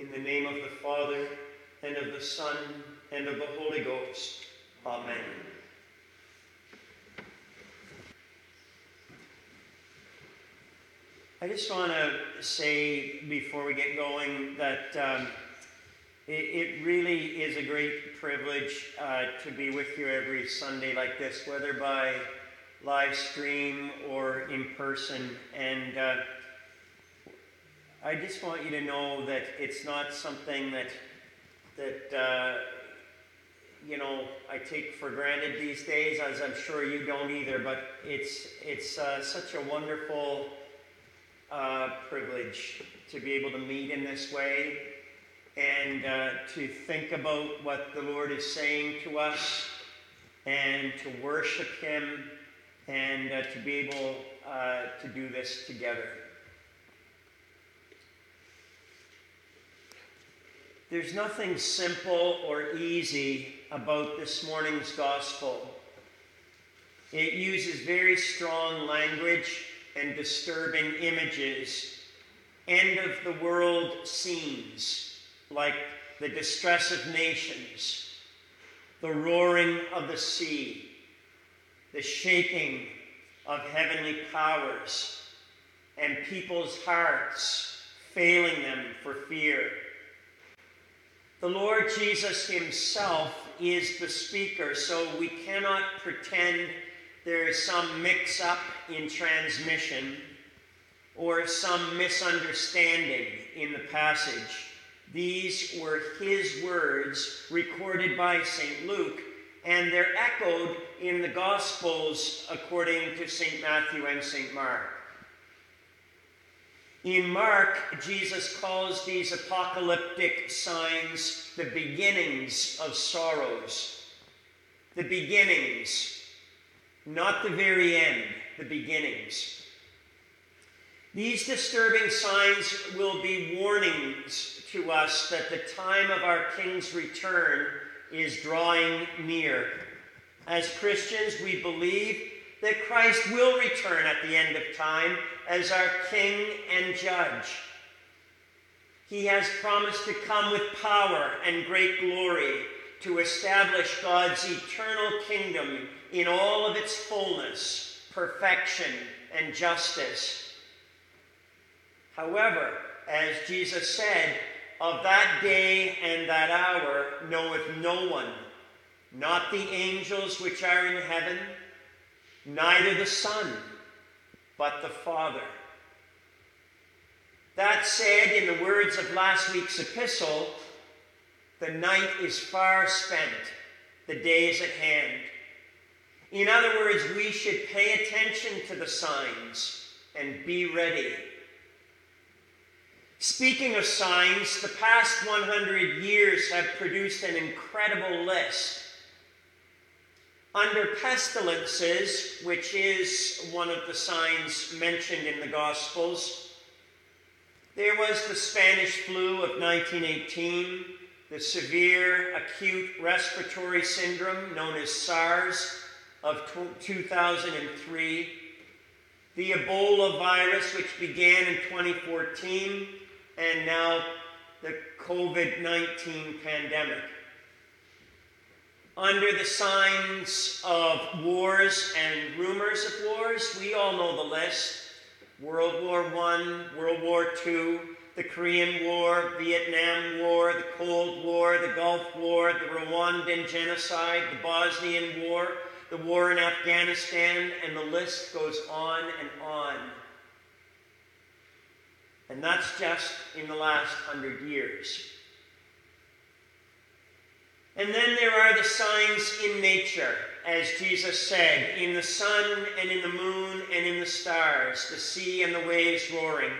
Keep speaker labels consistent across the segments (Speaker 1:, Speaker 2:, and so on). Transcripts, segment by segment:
Speaker 1: In the name of the Father, and of the Son, and of the Holy Ghost. Amen. I just want to say before we get going that um, it, it, really is a great privilege uh, to be with you every Sunday like this, whether by live stream or in person. And uh, I just want you to know that it's not something that that uh, you know I take for granted these days, as I'm sure you don't either. But it's it's uh, such a wonderful uh, privilege to be able to meet in this way and uh, to think about what the Lord is saying to us and to worship Him and uh, to be able uh, to do this together. There's nothing simple or easy about this morning's gospel. It uses very strong language and disturbing images, end of the world scenes like the distress of nations, the roaring of the sea, the shaking of heavenly powers, and people's hearts failing them for. The Lord Jesus Himself is the speaker, so we cannot pretend there is some mix up in transmission or some misunderstanding in the passage. These were His words recorded by St. Luke, and they're echoed in the Gospels according to St. Matthew and St. Mark. In Mark, Jesus calls these apocalyptic signs the beginnings of sorrows. The beginnings, not the very end, the beginnings. These disturbing signs will be warnings to us that the time of our King's return is drawing near. As Christians, we believe that Christ will return at the end of time as our King and Judge. He has promised to come with power and great glory to establish God's eternal kingdom in all of its fullness, perfection, and justice. However, as Jesus said, of that day and that hour knoweth no one, not the angels which are in heaven, neither the Son, but the Father. That said, in the words of last week's epistle, the night is far spent, the day is at hand. In other words, we should pay attention to the signs and be ready. Speaking of signs, the past 100 years have produced an incredible list under pestilences, which is one of the signs mentioned in the Gospels, there was the Spanish flu of 1918, the severe acute respiratory syndrome known as SARS of 2003, the Ebola virus, which began in 2014, and now the COVID 19 pandemic under the signs of wars and rumors of wars. We all know the list World War I, World War II, the Korean War, Vietnam War, the Cold War, the Gulf War, the Rwandan genocide, the Bosnian War, the war in Afghanistan, and the list goes on and on. And that's just in the last hundred years. And then there are the signs in nature, as Jesus said, in the sun and in the moon and in the stars, the sea and the waves roaring.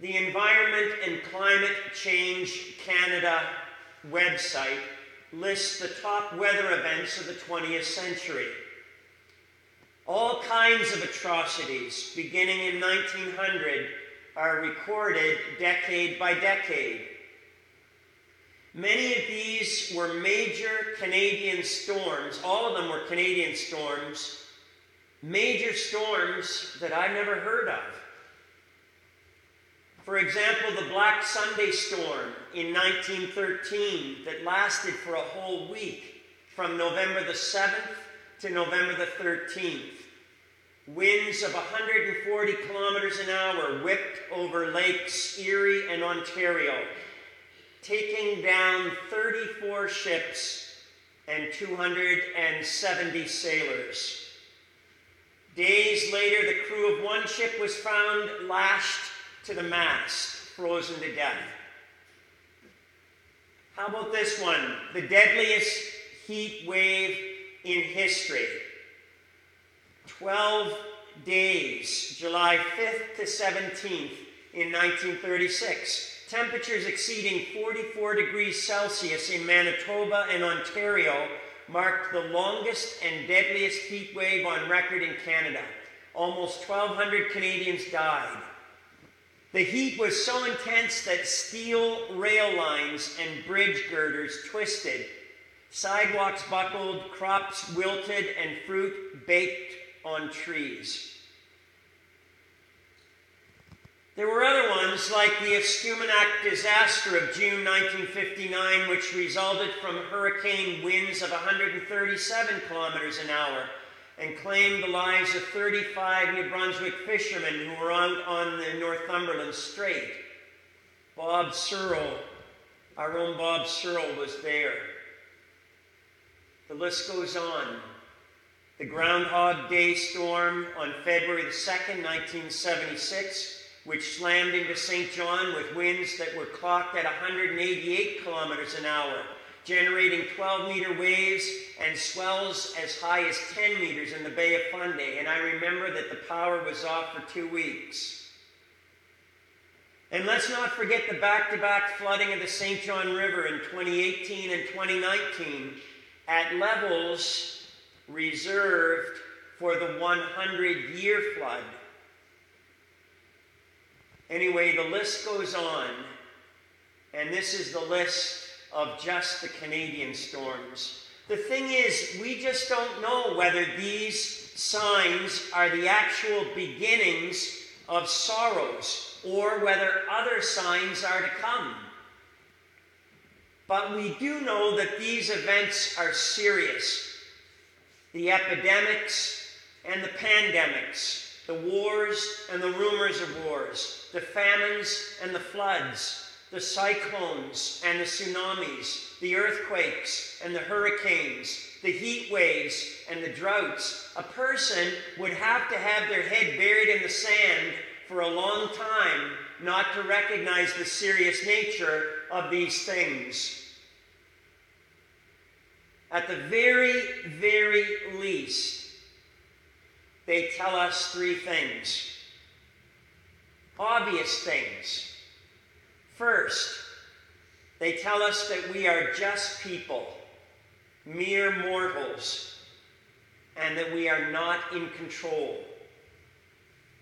Speaker 1: The Environment and Climate Change Canada website lists the top weather events of the 20th century. All kinds of atrocities, beginning in 1900, are recorded decade by decade. Many of these were major Canadian storms. All of them were Canadian storms. Major storms that I never heard of. For example, the Black Sunday storm in 1913 that lasted for a whole week from November the 7th to November the 13th. Winds of 140 kilometers an hour whipped over lakes Erie and Ontario, taking down 34 ships and 270 sailors. Days later, the crew of one ship was found lashed to the mast, frozen to death. How about this one? The deadliest heat wave in history. 12 days, July 5th to 17th in 1936. Temperatures exceeding 44 degrees Celsius in Manitoba and Ontario marked the longest and deadliest heat wave on record in Canada. Almost 1,200 Canadians died. The heat was so intense that steel rail lines and bridge girders twisted. Sidewalks buckled, crops wilted, and fruit baked on trees. There were other ones like the Escuminac disaster of June 1959, which resulted from hurricane winds of 137 kilometers an hour and claimed the lives of 35 New Brunswick fishermen who were out on the Northumberland Strait. Bob Searle, our own Bob Searle, was there. The list goes on. The Groundhog Day storm on February 2nd, 1976 which slammed into St. John with winds that were clocked at 188 kilometers an hour, generating 12 meter waves and swells as high as 10 meters in the Bay of Fundy. And I remember that the power was off for two weeks. And let's not forget the back to back flooding of the St. John River in 2018 and 2019 at levels reserved for the 100 year flood. Anyway, the list goes on, and this is the list of just the Canadian storms. The thing is, we just don't know whether these signs are the actual beginnings of sorrows or whether other signs are to come. But we do know that these events are serious. The epidemics and the pandemics, the wars and the rumors of wars, the famines and the floods, the cyclones and the tsunamis, the earthquakes and the hurricanes, the heat waves and the droughts. A person would have to have their head buried in the sand for a long time not to recognize the serious nature of these things. At the very, very least, they tell us three things obvious things. First, they tell us that we are just people, mere mortals, and that we are not in control.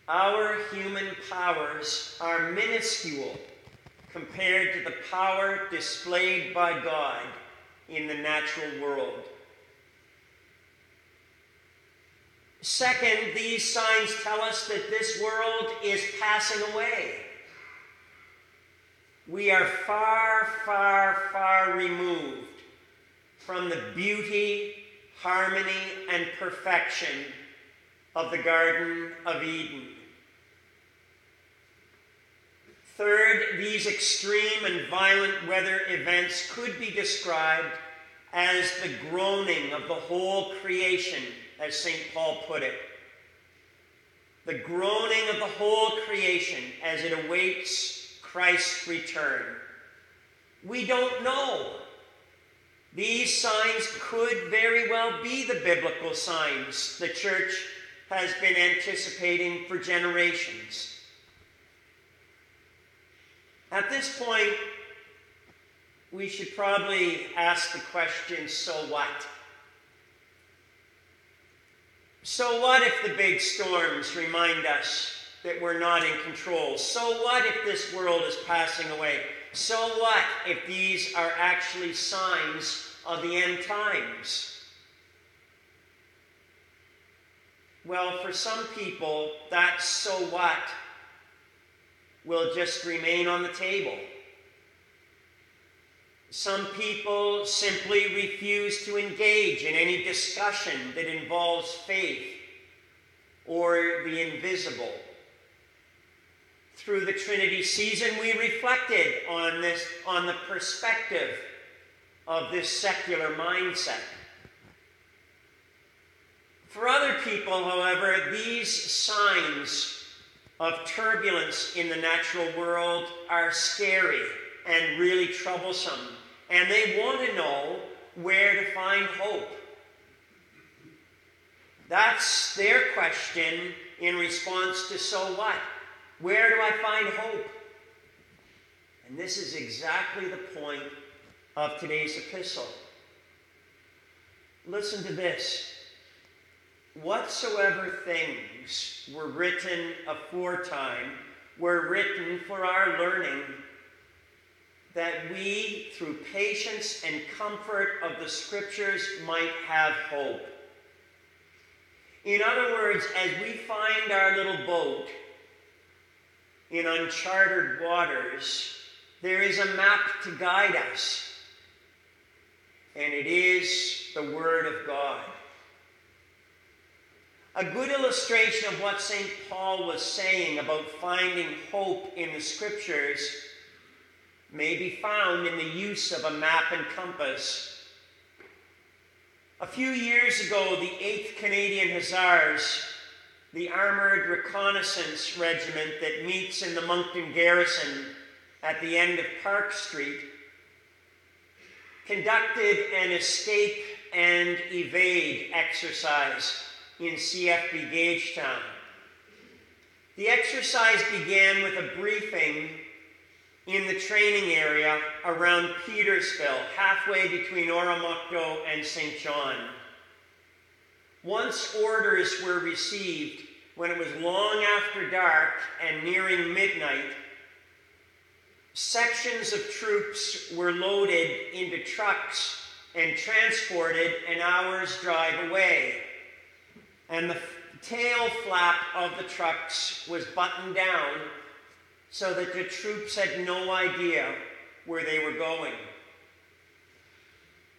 Speaker 1: Our human powers are minuscule compared to the power displayed by God in the natural world. Second, these signs tell us that this world is passing away. We are far, far, far removed from the beauty, harmony, and perfection of the Garden of Eden. Third, these extreme and violent weather events could be described as the groaning of the whole creation as St. Paul put it. The groaning of the whole creation as it awaits Christ's return. We don't know. These signs could very well be the biblical signs the church has been anticipating for generations. At this point, we should probably ask the question so what? So, what if the big storms remind us that we're not in control? So, what if this world is passing away? So, what if these are actually signs of the end times? Well, for some people, that so what will just remain on the table. Some people simply refuse to engage in any discussion that involves faith or the invisible. Through the Trinity season, we reflected on this, on the perspective of this secular mindset. For other people, however, these signs of turbulence in the natural world are scary and really troublesome, and they want to know where to find hope. That's their question in response to so what? Where do I find hope? And this is exactly the point of today's epistle. Listen to this. Whatsoever things were written aforetime were written for our learning, that we, through patience and comfort of the Scriptures, might have hope. In other words, as we find our little boat in uncharted waters, there is a map to guide us and it is the Word of God. A good illustration of what St. Paul was saying about finding hope in the Scriptures may be found in the use of a map and compass. A few years ago, the 8th Canadian Hussars, the armored reconnaissance regiment that meets in the Moncton Garrison at the end of Park Street, conducted an escape and evade exercise in CFB Gagetown. The exercise began with a briefing in the training area around Petersville, halfway between Oromocto and St. John. Once orders were received, when it was long after dark and nearing midnight, sections of troops were loaded into trucks and transported an hour's drive away. And the tail flap of the trucks was buttoned down so that the troops had no idea where they were going.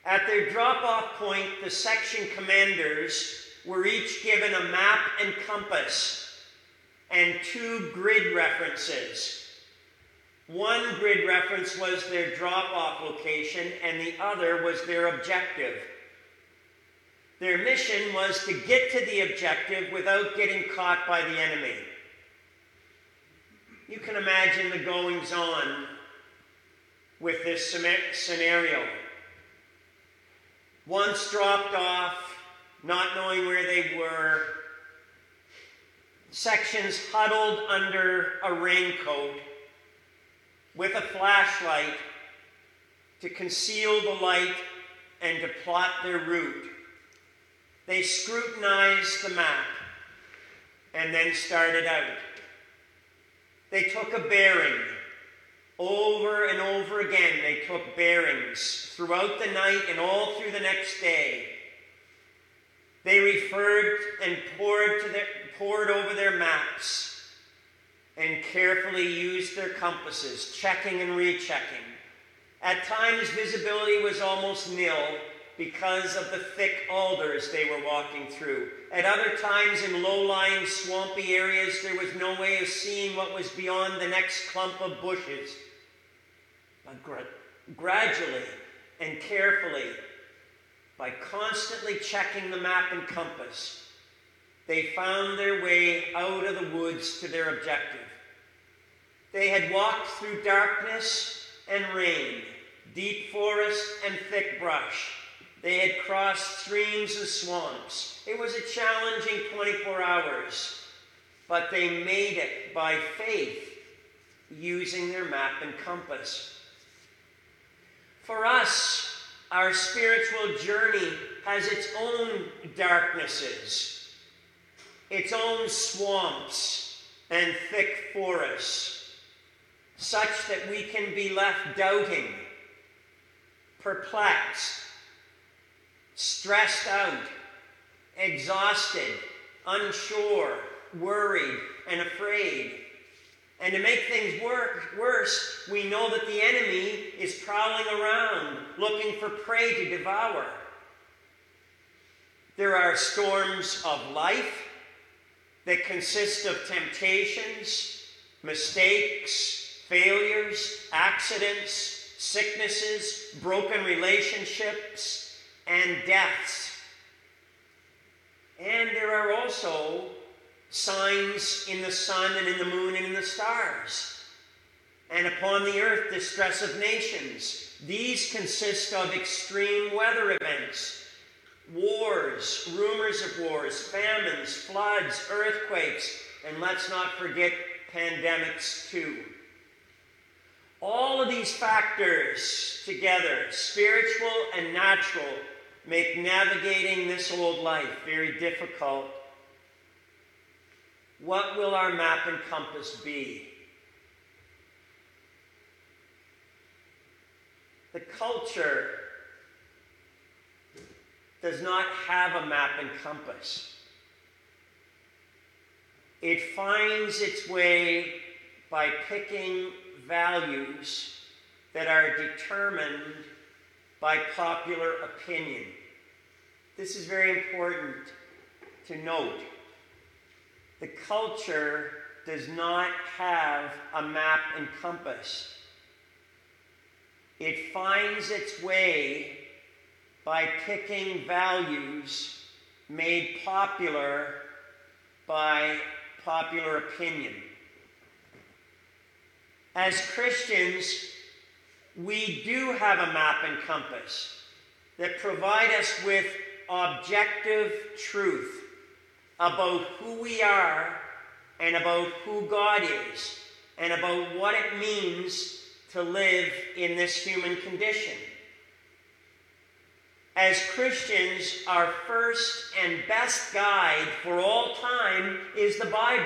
Speaker 1: At their drop off point, the section commanders were each given a map and compass and two grid references one grid reference was their drop off location, and the other was their objective. Their mission was to get to the objective without getting caught by the enemy. You can imagine the goings on with this scenario. Once dropped off, not knowing where they were, sections huddled under a raincoat with a flashlight to conceal the light and to plot their route. They scrutinized the map and then started out. They took a bearing. Over and over again, they took bearings throughout the night and all through the next day. They referred and pored, their, pored over their maps and carefully used their compasses, checking and rechecking. At times, visibility was almost nil because of the thick alders they were walking through. At other times, in low lying, swampy areas, there was no way of seeing what was beyond the next clump of bushes. But gra- gradually and carefully, by constantly checking the map and compass, they found their way out of the woods to their objective. They had walked through darkness and rain, deep forest and thick brush. They had crossed streams and swamps. It was a challenging 24 hours, but they made it by faith using their map and compass. For us, our spiritual journey has its own darknesses, its own swamps and thick forests such that we can be left doubting, perplexed, stressed out, exhausted, unsure, worried, and afraid. And to make things work, worse, we know that the enemy is prowling around looking for prey to devour. There are storms of life that consist of temptations, mistakes, failures, accidents, sicknesses, broken relationships, and deaths. And there are also signs in the sun and in the moon and in the stars. And upon the earth, distress of nations. These consist of extreme weather events, wars, rumors of wars, famines, floods, earthquakes, and let's not forget pandemics too. All of these factors together, spiritual and natural, make navigating this old life very difficult what will our map and compass be? The culture does not have a map and compass. It finds its way by picking values that are determined by popular opinion. This is very important to note. The culture does not have a map and compass. It finds its way by picking values made popular by popular opinion. As Christians, we do have a map and compass that provide us with objective truth about who we are and about who God is and about what it means to live in this human condition. As Christians, our first and best guide for all time is the Bible,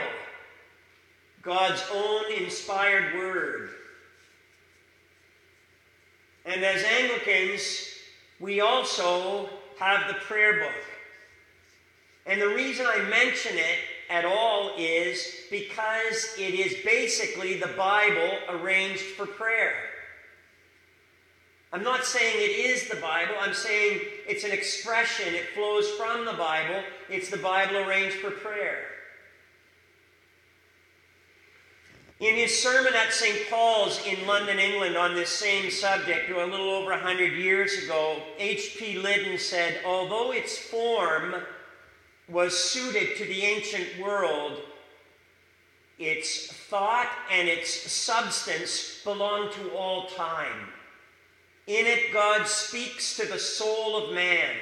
Speaker 1: God's own inspired word. And as Anglicans, we also have the prayer book. And the reason I mention it at all is because it is basically the Bible arranged for prayer. I'm not saying it is the Bible, I'm saying it's an expression, it flows from the Bible. It's the Bible arranged for prayer. In his sermon at St. Paul's in London, England, on this same subject, a little over 100 years ago, H.P. Liddon said, Although its form was suited to the ancient world, its thought and its substance belong to all time. In it, God speaks to the soul of man.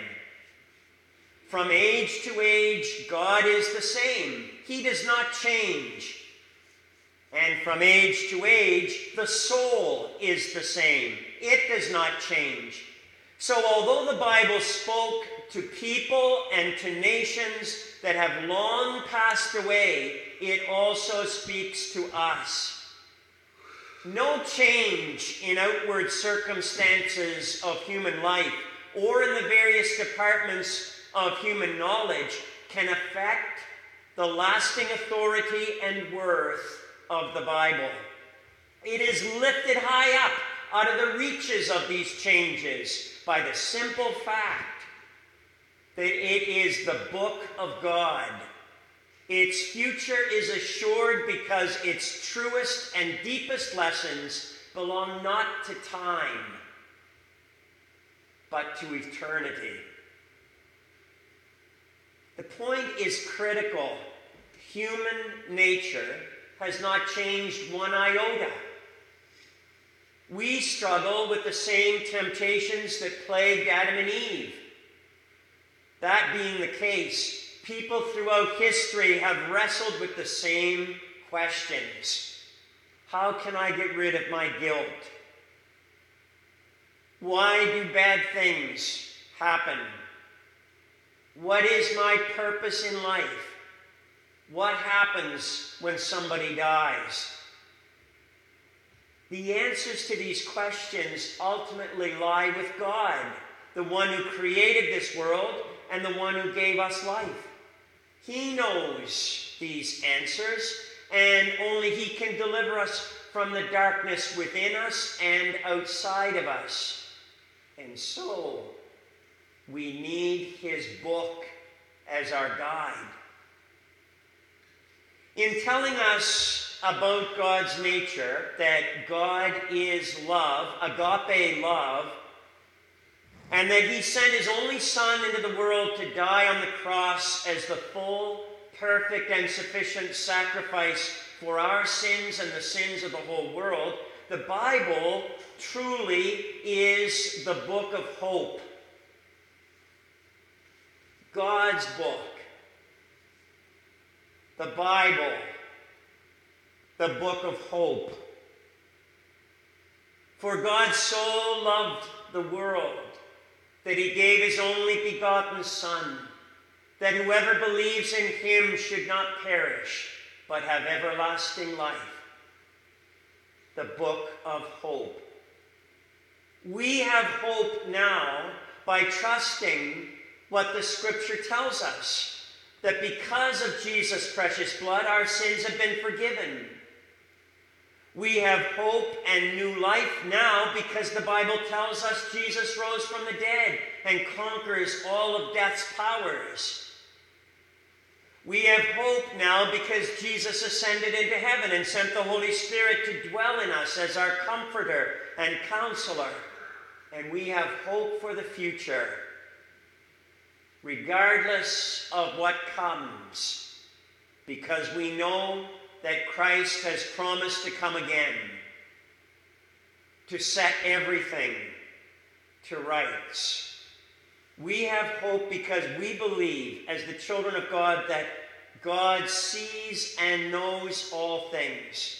Speaker 1: From age to age, God is the same. He does not change. And from age to age, the soul is the same. It does not change. So, although the Bible spoke to people and to nations that have long passed away, it also speaks to us. No change in outward circumstances of human life or in the various departments of human knowledge can affect the lasting authority and worth of the Bible. It is lifted high up out of the reaches of these changes by the simple fact that it is the book of God. Its future is assured because its truest and deepest lessons belong not to time, but to eternity. The point is critical. Human nature has not changed one iota. We struggle with the same temptations that plagued Adam and Eve. That being the case, people throughout history have wrestled with the same questions How can I get rid of my guilt? Why do bad things happen? What is my purpose in life? What happens when somebody dies? The answers to these questions ultimately lie with God, the one who created this world and the one who gave us life. He knows these answers, and only He can deliver us from the darkness within us and outside of us. And so, we need His book as our guide. In telling us about God's nature, that God is love, agape love, and that He sent His only Son into the world to die on the cross as the full, perfect, and sufficient sacrifice for our sins and the sins of the whole world, the Bible truly is the book of hope. God's book. The Bible. The book of hope. For God so loved the world that he gave his only begotten Son, that whoever believes in him should not perish but have everlasting life. The book of hope. We have hope now by trusting what the scripture tells us that because of Jesus' precious blood, our sins have been forgiven. We have hope and new life now because the Bible tells us Jesus rose from the dead and conquers all of death's powers. We have hope now because Jesus ascended into heaven and sent the Holy Spirit to dwell in us as our comforter and counselor. And we have hope for the future, regardless of what comes, because we know that Christ has promised to come again to set everything to rights. We have hope because we believe, as the children of God, that God sees and knows all things.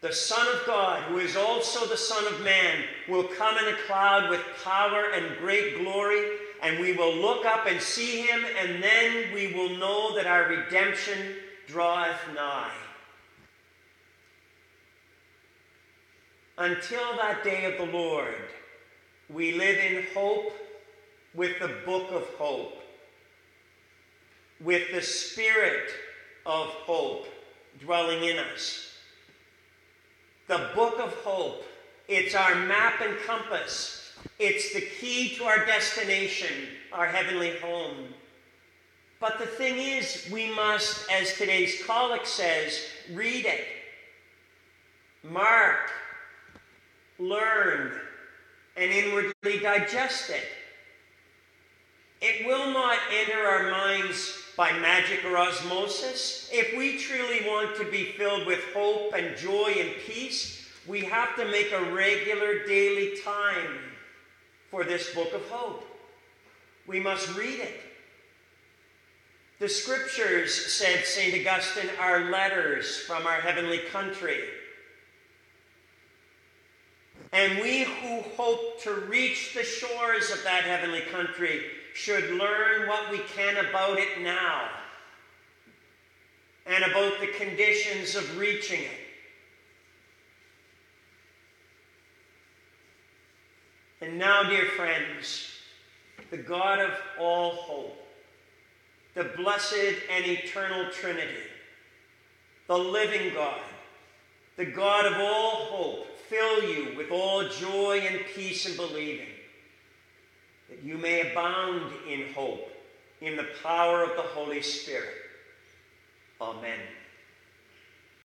Speaker 1: The Son of God, who is also the Son of Man, will come in a cloud with power and great glory, and we will look up and see him, and then we will know that our redemption draweth nigh. Until that day of the Lord, we live in hope with the book of hope, with the spirit of hope dwelling in us. The book of hope, it's our map and compass. It's the key to our destination, our heavenly home. But the thing is, we must, as today's collect says, read it, mark, learn, and inwardly digest it. It will not enter our minds by magic or osmosis. If we truly want to be filled with hope and joy and peace, we have to make a regular daily time for this book of hope. We must read it. The scriptures, said St. Augustine, are letters from our heavenly country. And we who hope to reach the shores of that heavenly country should learn what we can about it now and about the conditions of reaching it. And now, dear friends, the God of all hope, the blessed and eternal Trinity, the living God, the God of all hope, fill you with all joy and peace in believing that you may abound in hope in the power of the Holy Spirit. Amen.